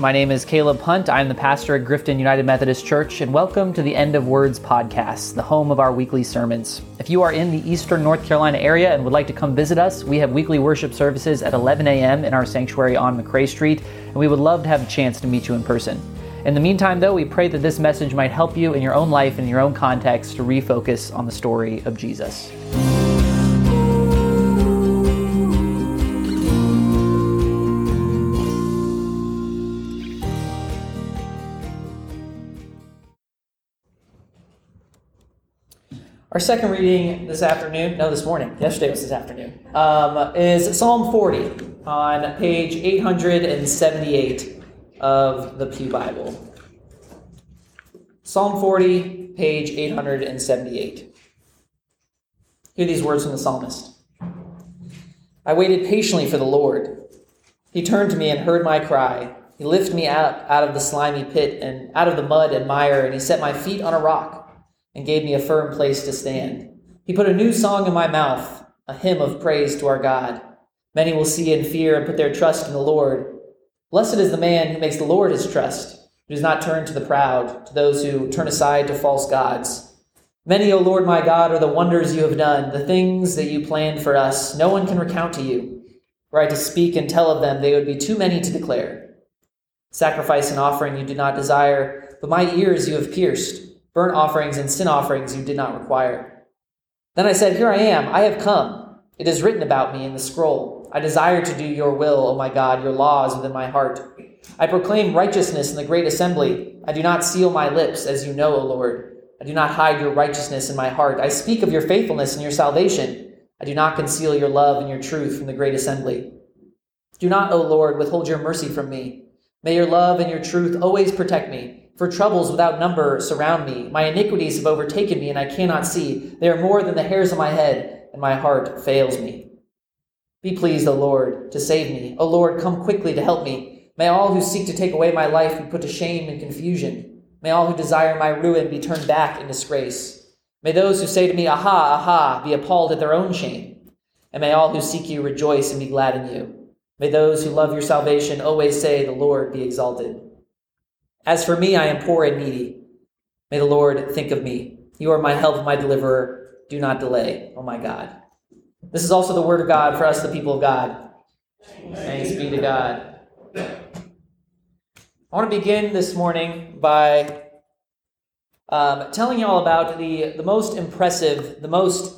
My name is Caleb Punt. I'm the pastor at Grifton United Methodist Church, and welcome to the End of Words podcast, the home of our weekly sermons. If you are in the eastern North Carolina area and would like to come visit us, we have weekly worship services at 11 a.m. in our sanctuary on McRae Street, and we would love to have a chance to meet you in person. In the meantime, though, we pray that this message might help you in your own life and in your own context to refocus on the story of Jesus. Our second reading this afternoon, no, this morning, yesterday was this afternoon, um, is Psalm 40 on page 878 of the Pew Bible. Psalm 40, page 878. Hear these words from the psalmist I waited patiently for the Lord. He turned to me and heard my cry. He lifted me up out of the slimy pit and out of the mud and mire, and he set my feet on a rock and gave me a firm place to stand. He put a new song in my mouth, a hymn of praise to our God. Many will see and fear and put their trust in the Lord. Blessed is the man who makes the Lord his trust, who does not turn to the proud, to those who turn aside to false gods. Many, O Lord my God, are the wonders you have done, the things that you planned for us. No one can recount to you. Were I to speak and tell of them, they would be too many to declare. Sacrifice and offering you did not desire, but my ears you have pierced. Burnt offerings and sin offerings you did not require. Then I said, Here I am, I have come. It is written about me in the scroll. I desire to do your will, O my God, your law is within my heart. I proclaim righteousness in the great assembly. I do not seal my lips, as you know, O Lord. I do not hide your righteousness in my heart. I speak of your faithfulness and your salvation. I do not conceal your love and your truth from the great assembly. Do not, O Lord, withhold your mercy from me. May your love and your truth always protect me. For troubles without number surround me. My iniquities have overtaken me, and I cannot see. They are more than the hairs of my head, and my heart fails me. Be pleased, O Lord, to save me. O Lord, come quickly to help me. May all who seek to take away my life be put to shame and confusion. May all who desire my ruin be turned back in disgrace. May those who say to me, Aha, aha, be appalled at their own shame. And may all who seek you rejoice and be glad in you. May those who love your salvation always say, The Lord be exalted. As for me, I am poor and needy. May the Lord think of me. You are my help, my deliverer. Do not delay, oh my God. This is also the word of God for us, the people of God. Thanks be to God. I want to begin this morning by um, telling you all about the, the most impressive, the most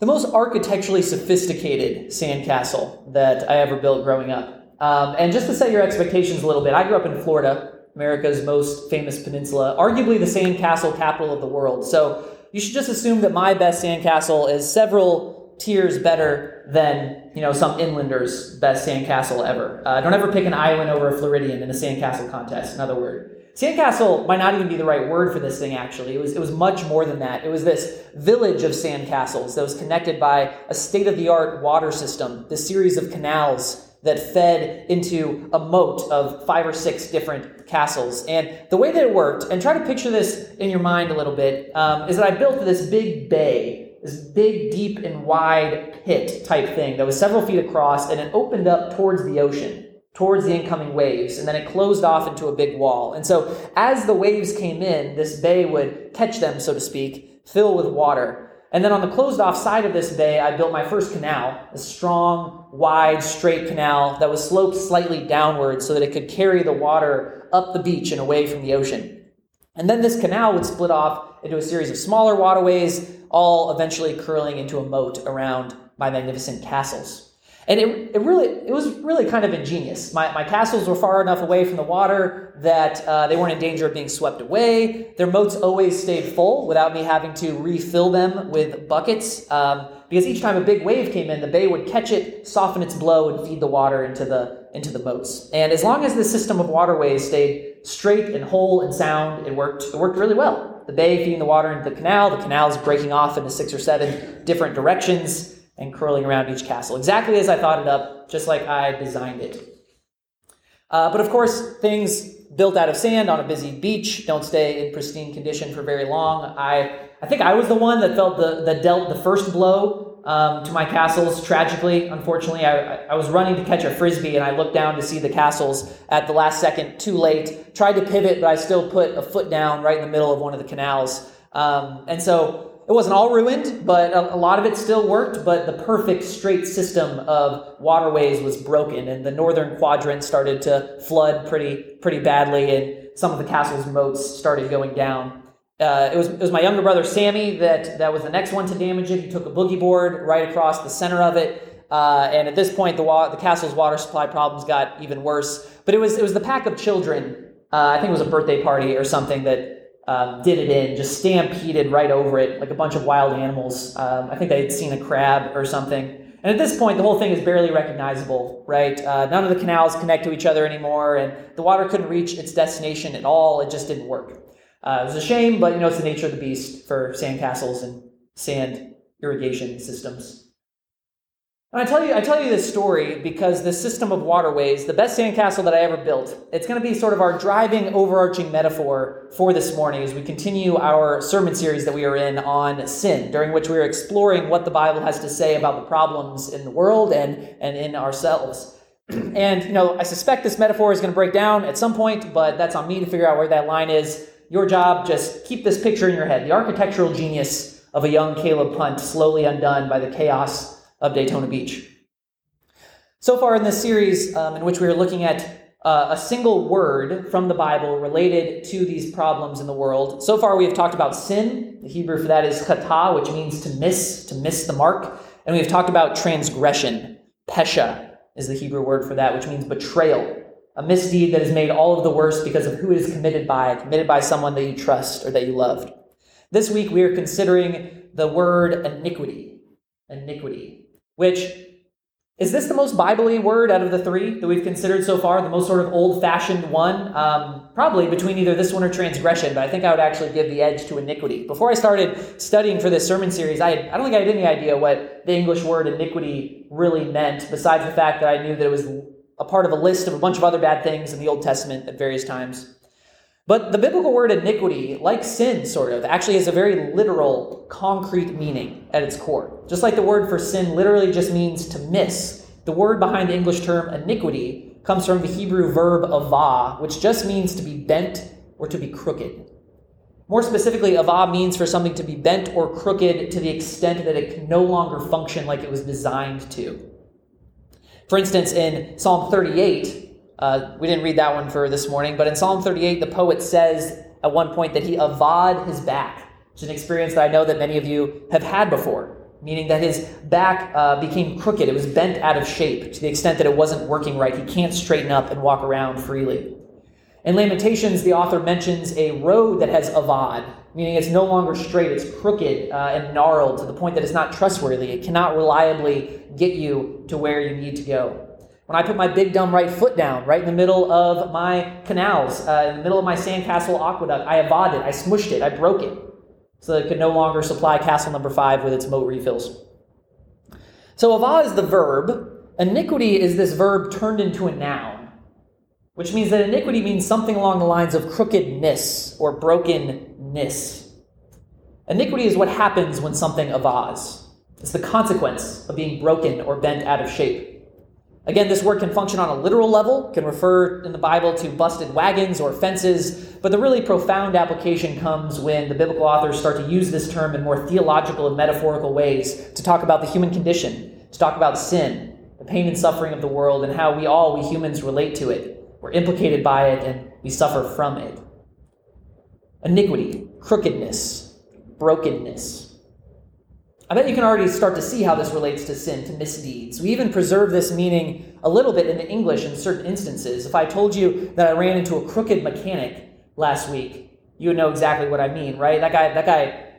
the most architecturally sophisticated sandcastle that I ever built growing up. Um, and just to set your expectations a little bit, I grew up in Florida, America's most famous peninsula, arguably the sandcastle capital of the world. So you should just assume that my best sandcastle is several tiers better than you know some inlander's best sandcastle ever. Uh, don't ever pick an island over a Floridian in a sandcastle contest. In Another word. Sandcastle might not even be the right word for this thing. Actually, it was it was much more than that. It was this village of sandcastles that was connected by a state of the art water system, this series of canals that fed into a moat of five or six different castles. And the way that it worked, and try to picture this in your mind a little bit, um, is that I built this big bay, this big, deep, and wide pit type thing that was several feet across, and it opened up towards the ocean, towards the incoming waves, and then it closed off into a big wall. And so as the waves came in, this bay would catch them, so to speak, fill with water. And then on the closed off side of this bay, I built my first canal, a strong, wide, straight canal that was sloped slightly downward so that it could carry the water up the beach and away from the ocean. And then this canal would split off into a series of smaller waterways, all eventually curling into a moat around my magnificent castles. And it, it really it was really kind of ingenious. My, my castles were far enough away from the water that uh, they weren't in danger of being swept away. Their moats always stayed full without me having to refill them with buckets. Um, because each time a big wave came in, the bay would catch it, soften its blow, and feed the water into the into the moats. And as long as the system of waterways stayed straight and whole and sound, it worked. It worked really well. The bay feeding the water into the canal, the canals breaking off into six or seven different directions and curling around each castle, exactly as I thought it up, just like I designed it. Uh, but of course, things built out of sand on a busy beach don't stay in pristine condition for very long. I, I think I was the one that felt the, the dealt the first blow um, to my castles. Tragically, unfortunately, I, I was running to catch a frisbee and I looked down to see the castles at the last second, too late. Tried to pivot, but I still put a foot down right in the middle of one of the canals. Um, and so it wasn't all ruined, but a, a, lot of it still worked. But the perfect straight system of waterways was broken, and the northern quadrant started to flood pretty pretty badly, and some of the castle's moats started going down. Uh, it was it was my younger brother Sammy that that was the next one to damage it. He took a boogie board right across the center of it, uh, and at this point, the wa- the castle's water supply problems got even worse. But it was it was the pack of children. Uh, I think it was a birthday party or something that um, did it in, just stampeded right over it like a bunch of wild animals. Um, I think they had seen a crab or something. And at this point, the whole thing is barely recognizable, right? Uh, none of the canals connect to each other anymore, and the water couldn't reach its destination at all. It just didn't work. Uh, it was a shame, but you know it's the nature of the beast for sand castles and sand irrigation systems. And I tell you, I tell you this story because the system of waterways, the best sandcastle that I ever built, it's going to be sort of our driving, overarching metaphor for this morning as we continue our sermon series that we are in on sin, during which we are exploring what the Bible has to say about the problems in the world and, and in ourselves. and, you know, I suspect this metaphor is going to break down at some point, but that's on me to figure out where that line is. Your job, just keep this picture in your head the architectural genius of a young Caleb Punt slowly undone by the chaos of Daytona Beach. So far in this series, um, in which we are looking at uh, a single word from the Bible related to these problems in the world, so far we have talked about sin. The Hebrew for that is kata, which means to miss, to miss the mark. And we have talked about transgression. Pesha is the Hebrew word for that, which means betrayal. A misdeed that is made all of the worse because of who it is committed by, committed by someone that you trust or that you loved. This week we are considering the word iniquity. Iniquity which is this the most biblically word out of the three that we've considered so far? The most sort of old fashioned one? Um, probably between either this one or transgression, but I think I would actually give the edge to iniquity. Before I started studying for this sermon series, I, had, I don't think I had any idea what the English word iniquity really meant, besides the fact that I knew that it was a part of a list of a bunch of other bad things in the Old Testament at various times. But the biblical word iniquity, like sin, sort of, actually has a very literal, concrete meaning at its core. Just like the word for sin literally just means to miss, the word behind the English term iniquity comes from the Hebrew verb avah, which just means to be bent or to be crooked. More specifically, avah means for something to be bent or crooked to the extent that it can no longer function like it was designed to. For instance, in Psalm 38, uh, we didn't read that one for this morning, but in Psalm 38, the poet says at one point that he avod his back, is an experience that I know that many of you have had before, meaning that his back uh, became crooked. It was bent out of shape to the extent that it wasn't working right. He can't straighten up and walk around freely. In Lamentations, the author mentions a road that has avad, meaning it's no longer straight, it's crooked uh, and gnarled to the point that it's not trustworthy. It cannot reliably get you to where you need to go. When I put my big dumb right foot down, right in the middle of my canals, uh, in the middle of my sandcastle aqueduct, I avod it, I smushed it, I broke it, so that it could no longer supply castle number five with its moat refills. So avad is the verb. Iniquity is this verb turned into a noun, which means that iniquity means something along the lines of crookedness or brokenness. Iniquity is what happens when something avas. It's the consequence of being broken or bent out of shape. Again, this word can function on a literal level, can refer in the Bible to busted wagons or fences, but the really profound application comes when the biblical authors start to use this term in more theological and metaphorical ways to talk about the human condition, to talk about sin, the pain and suffering of the world, and how we all, we humans, relate to it. We're implicated by it and we suffer from it. Iniquity, crookedness, brokenness. I bet you can already start to see how this relates to sin, to misdeeds. We even preserve this meaning a little bit in the English in certain instances. If I told you that I ran into a crooked mechanic last week, you would know exactly what I mean, right? That guy, that guy,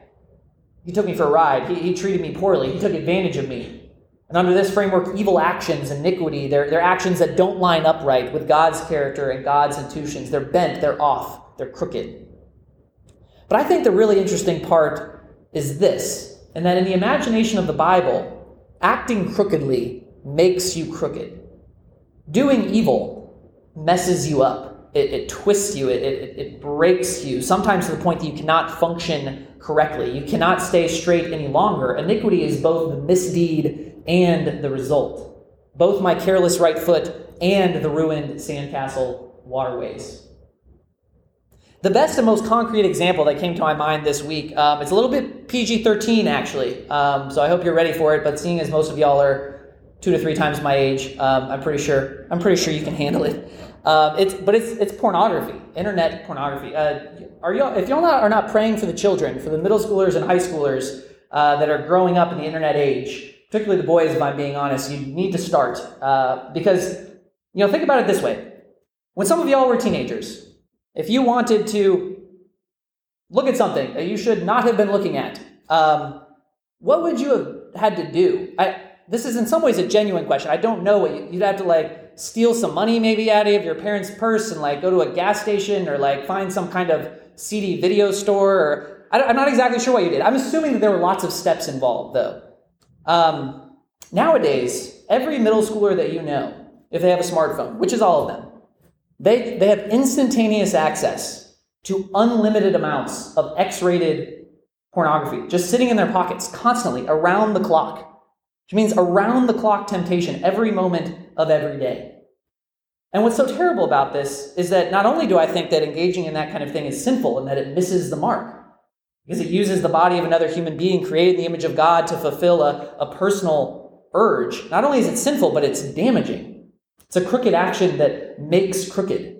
he took me for a ride. He, he treated me poorly. He took advantage of me. And under this framework, evil actions, iniquity, they're, they're actions that don't line up right with God's character and God's institutions. They're bent, they're off, they're crooked. But I think the really interesting part is this and that in the imagination of the Bible, acting crookedly makes you crooked. Doing evil messes you up. it, it twists you, it, it, it breaks you, sometimes to the point that you cannot function correctly. You cannot stay straight any longer. Iniquity is both the misdeed and the result. Both my careless right foot and the ruined sandcastle waterways. The best and most concrete example that came to my mind this week, um, a little bit PG 13 actually, um, so I hope you're ready for it, but seeing as most of y'all are two to three times my age, um, I'm pretty sure I'm pretty sure you can handle it. Um, it's, but it's, it's pornography, internet pornography. Uh, are y'all, if y'all not, are not praying for the children, for the middle schoolers and high schoolers uh, that are growing up in the internet age, particularly the boys, if I'm being honest, you need to start. Uh, because, you know, think about it this way. When some of y'all were teenagers, if you wanted to look at something that you should not have been looking at, um, what would you have had to do? I, this is in some ways a genuine question. I don't know what you, you'd have to like steal some money maybe out of your parents' purse and like go to a gas station or like find some kind of CD video store or I, am not exactly sure what you did. I'm assuming that there were lots of steps involved though. Um, nowadays, every middle schooler that you know, if they have a smartphone, which is all of them, they, they have instantaneous access to unlimited amounts of X rated pornography just sitting in their pockets constantly around the clock which means around the clock temptation every moment of every day. And what's so terrible about this is that not only do I think that engaging in that kind of thing is sinful and that it misses the mark, because it uses the body of another human being created in the image of God to fulfill a, a personal urge, not only is it sinful, but it's damaging. It's a crooked action that makes crooked.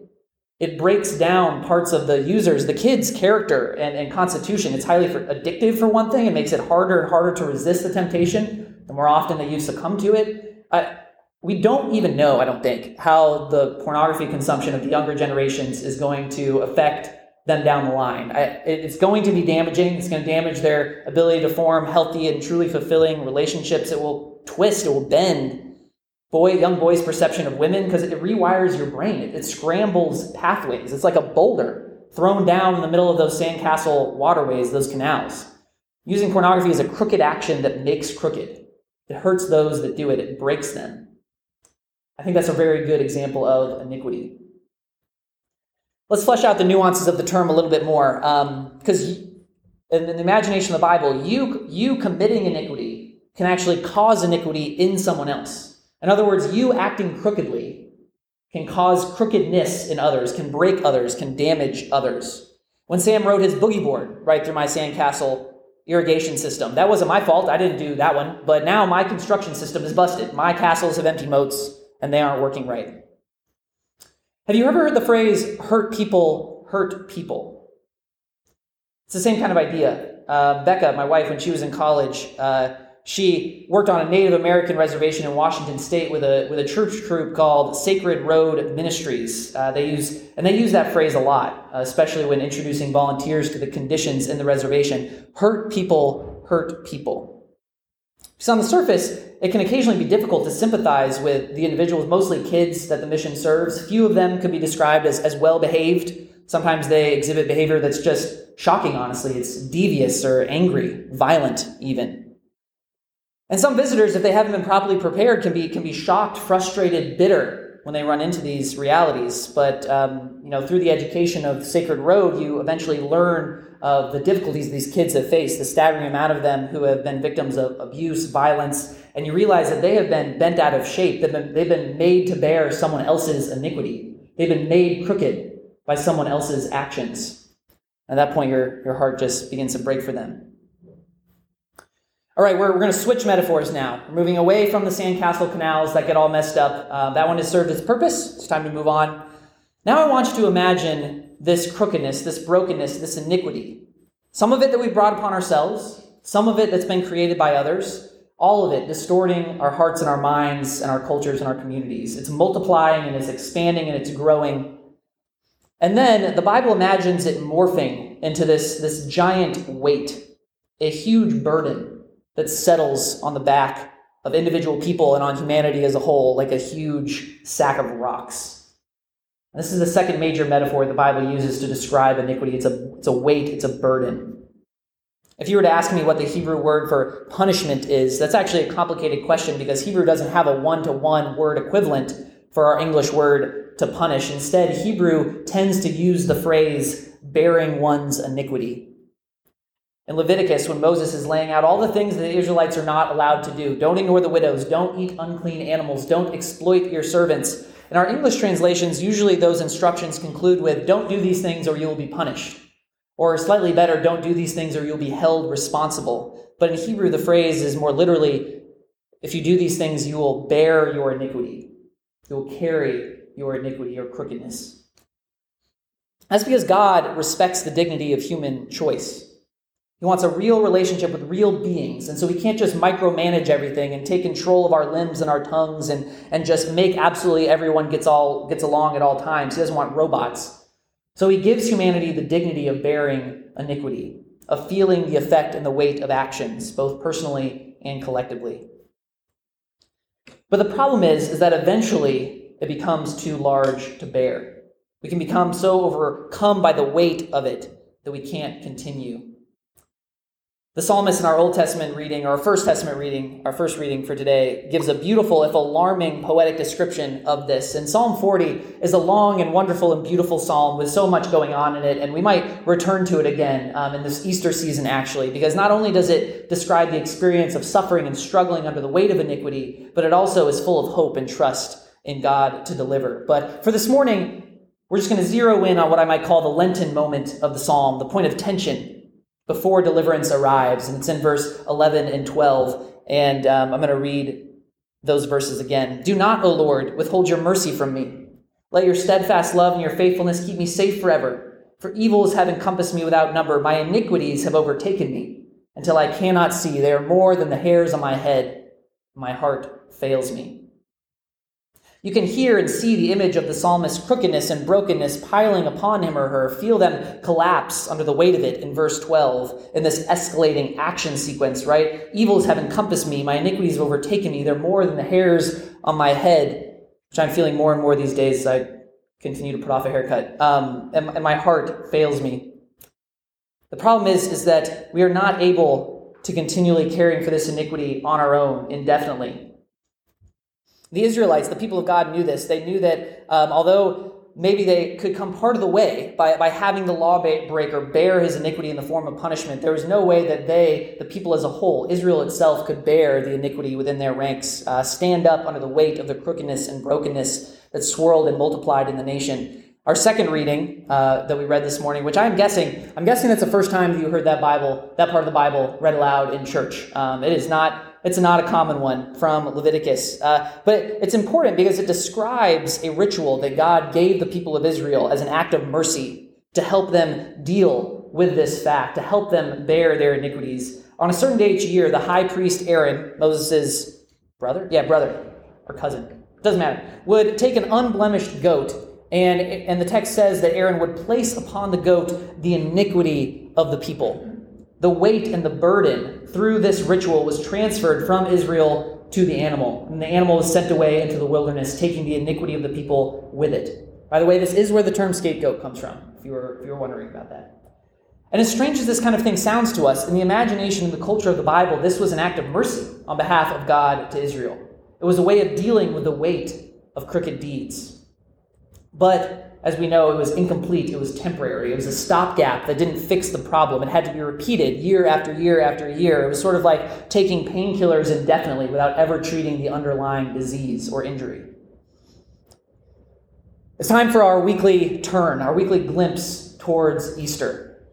It breaks down parts of the user's, the kid's character and, and constitution. It's highly for, addictive for one thing. It makes it harder and harder to resist the temptation the more often that you succumb to it. I, we don't even know, I don't think, how the pornography consumption of the younger generations is going to affect them down the line. I, it's going to be damaging. It's going to damage their ability to form healthy and truly fulfilling relationships. It will twist, it will bend boy, young boys' perception of women because it rewires your brain. It, it scrambles pathways. It's like a boulder thrown down in the middle of those sandcastle waterways, those canals. Using pornography is a crooked action that makes crooked. It hurts those that do it, it breaks them. I think that's a very good example of iniquity. Let's flesh out the nuances of the term a little bit more. Because um, in the imagination of the Bible, you, you committing iniquity can actually cause iniquity in someone else. In other words, you acting crookedly can cause crookedness in others, can break others, can damage others. When Sam rode his boogie board right through my sandcastle irrigation system. That wasn't my fault. I didn't do that one. But now my construction system is busted. My castles have empty moats and they aren't working right. Have you ever heard the phrase hurt people hurt people? It's the same kind of idea. Uh, Becca, my wife, when she was in college, uh, she worked on a Native American reservation in Washington State with a with a church group called Sacred Road Ministries. Uh, they use and they use that phrase a lot, uh, especially when introducing volunteers to the conditions in the reservation. Hurt people hurt people. So on the surface, it can occasionally be difficult to sympathize with the individuals, mostly kids that the mission serves. Few of them could be described as, as well behaved. Sometimes they exhibit behavior that's just shocking, honestly. It's devious or angry, violent, even. And some visitors, if they haven't been properly prepared, can be, can be shocked, frustrated, bitter when they run into these realities. But um, you know, through the education of Sacred Road, you eventually learn of the difficulties these kids have faced, the staggering amount of them who have been victims of abuse, violence, and you realize that they have been bent out of shape. They've been, they've been made to bear someone else's iniquity. They've been made crooked by someone else's actions. At that point, your, your heart just begins to break for them. All right, we're, we're going to switch metaphors now. We're moving away from the sandcastle canals that get all messed up. Uh, that one has served its purpose. It's time to move on. Now I want you to imagine this crookedness, this brokenness, this iniquity. Some of it that we brought upon ourselves, some of it that's been created by others, all of it distorting our hearts and our minds and our cultures and our communities. It's multiplying and it's expanding and it's growing. And then the Bible imagines it morphing into this, this giant weight, a huge burden that settles on the back of individual people and on humanity as a whole like a huge sack of rocks. And this is the second major metaphor the Bible uses to describe iniquity. It's a, it's a weight, it's a burden. If you were to ask me what the Hebrew word for punishment is, that's actually a complicated question because Hebrew doesn't have a one to one word equivalent for our English word to punish. Instead, Hebrew tends to use the phrase bearing one's iniquity. In Leviticus, when Moses is laying out all the things that the Israelites are not allowed to do don't ignore the widows, don't eat unclean animals, don't exploit your servants. In our English translations, usually those instructions conclude with, don't do these things or you will be punished. Or slightly better, don't do these things or you'll be held responsible. But in Hebrew, the phrase is more literally, if you do these things, you will bear your iniquity. You will carry your iniquity or crookedness. That's because God respects the dignity of human choice. He wants a real relationship with real beings. And so he can't just micromanage everything and take control of our limbs and our tongues and, and just make absolutely everyone gets all gets along at all times. He doesn't want robots. So he gives humanity the dignity of bearing iniquity, of feeling the effect and the weight of actions, both personally and collectively. But the problem is, is that eventually it becomes too large to bear. We can become so overcome by the weight of it that we can't continue. The psalmist in our Old Testament reading, or our First Testament reading, our first reading for today, gives a beautiful, if alarming, poetic description of this. And Psalm 40 is a long and wonderful and beautiful psalm with so much going on in it, and we might return to it again um, in this Easter season, actually, because not only does it describe the experience of suffering and struggling under the weight of iniquity, but it also is full of hope and trust in God to deliver. But for this morning, we're just going to zero in on what I might call the Lenten moment of the psalm, the point of tension before deliverance arrives. And it's in verse 11 and 12. And um, I'm going to read those verses again. Do not, O Lord, withhold your mercy from me. Let your steadfast love and your faithfulness keep me safe forever. For evils have encompassed me without number. My iniquities have overtaken me until I cannot see. They are more than the hairs on my head. My heart fails me. You can hear and see the image of the psalmist's crookedness and brokenness piling upon him or her, feel them collapse under the weight of it in verse 12 in this escalating action sequence, right? Evils have encompassed me, my iniquities have overtaken me, they're more than the hairs on my head, which I'm feeling more and more these days as I continue to put off a haircut. Um, and, and my heart fails me. The problem is, is that we are not able to continually caring for this iniquity on our own indefinitely. The Israelites, the people of God, knew this. They knew that um, although maybe they could come part of the way by, by having the lawbreaker bear his iniquity in the form of punishment, there was no way that they, the people as a whole, Israel itself, could bear the iniquity within their ranks, uh, stand up under the weight of the crookedness and brokenness that swirled and multiplied in the nation. Our second reading uh, that we read this morning, which I'm guessing, I'm guessing that's the first time you heard that Bible, that part of the Bible read aloud in church. Um, it is not it's not a common one from Leviticus. Uh, but it's important because it describes a ritual that God gave the people of Israel as an act of mercy to help them deal with this fact, to help them bear their iniquities. On a certain day each year, the high priest Aaron, Moses' brother? Yeah, brother or cousin, doesn't matter, would take an unblemished goat, and, and the text says that Aaron would place upon the goat the iniquity of the people. The weight and the burden through this ritual was transferred from Israel to the animal. And the animal was sent away into the wilderness, taking the iniquity of the people with it. By the way, this is where the term scapegoat comes from, if you were, if you were wondering about that. And as strange as this kind of thing sounds to us, in the imagination and the culture of the Bible, this was an act of mercy on behalf of God to Israel. It was a way of dealing with the weight of crooked deeds. But as we know, it was incomplete, it was temporary, it was a stopgap that didn't fix the problem. It had to be repeated year after year after year. It was sort of like taking painkillers indefinitely without ever treating the underlying disease or injury. It's time for our weekly turn, our weekly glimpse towards Easter,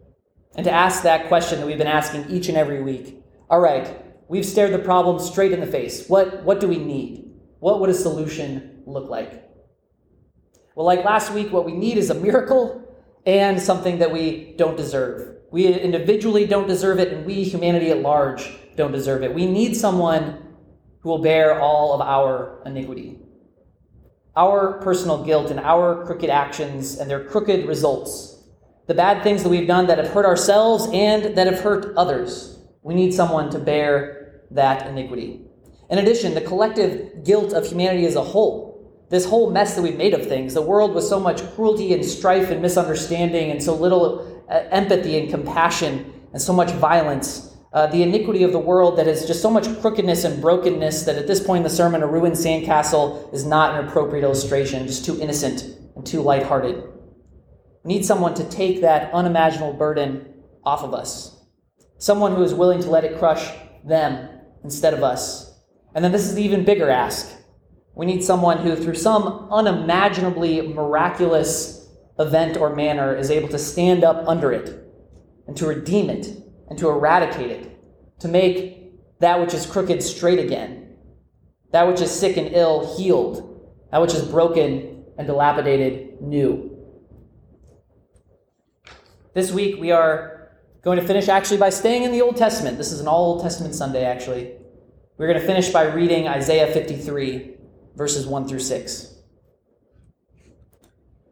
and to ask that question that we've been asking each and every week. All right, we've stared the problem straight in the face. What, what do we need? What would a solution look like? Well, like last week, what we need is a miracle and something that we don't deserve. We individually don't deserve it, and we, humanity at large, don't deserve it. We need someone who will bear all of our iniquity, our personal guilt, and our crooked actions and their crooked results, the bad things that we've done that have hurt ourselves and that have hurt others. We need someone to bear that iniquity. In addition, the collective guilt of humanity as a whole this whole mess that we've made of things, the world with so much cruelty and strife and misunderstanding and so little uh, empathy and compassion and so much violence, uh, the iniquity of the world that has just so much crookedness and brokenness that at this point in the sermon, a ruined sandcastle is not an appropriate illustration, just too innocent and too lighthearted. We need someone to take that unimaginable burden off of us, someone who is willing to let it crush them instead of us. And then this is the even bigger ask. We need someone who, through some unimaginably miraculous event or manner, is able to stand up under it and to redeem it and to eradicate it, to make that which is crooked straight again, that which is sick and ill healed, that which is broken and dilapidated new. This week we are going to finish actually by staying in the Old Testament. This is an all Old Testament Sunday, actually. We're going to finish by reading Isaiah 53, verses 1 through 6.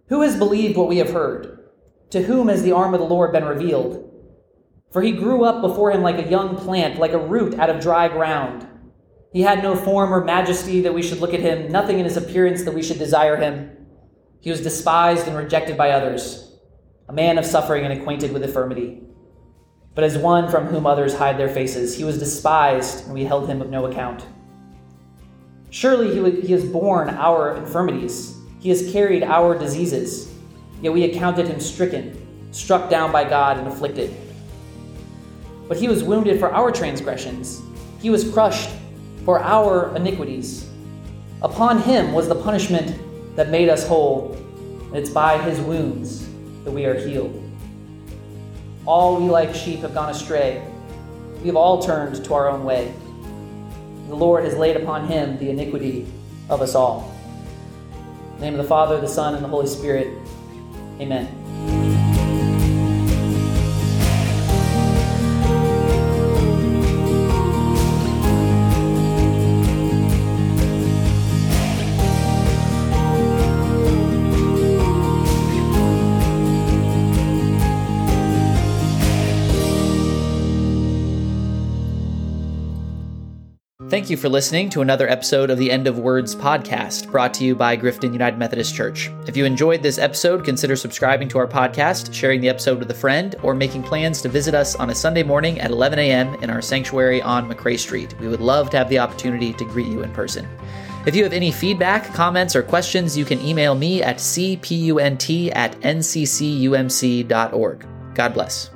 Who has believed what we have heard? To whom has the arm of the Lord been revealed? For he grew up before him like a young plant, like a root out of dry ground. He had no form or majesty that we should look at him, nothing in his appearance that we should desire him. He was despised and rejected by others, a man of suffering and acquainted with infirmity. But as one from whom others hide their faces, he was despised, and we held him of no account. Surely he has borne our infirmities, he has carried our diseases, yet we accounted him stricken, struck down by God, and afflicted. But he was wounded for our transgressions, he was crushed for our iniquities. Upon him was the punishment that made us whole, and it's by his wounds that we are healed. All we like sheep have gone astray. We have all turned to our own way. The Lord has laid upon him the iniquity of us all. name of the Father, the Son, and the Holy Spirit. Amen. Thank you for listening to another episode of the End of Words podcast, brought to you by Grifton United Methodist Church. If you enjoyed this episode, consider subscribing to our podcast, sharing the episode with a friend, or making plans to visit us on a Sunday morning at 11 a.m. in our sanctuary on McRae Street. We would love to have the opportunity to greet you in person. If you have any feedback, comments, or questions, you can email me at cpunt at nccumc.org. God bless.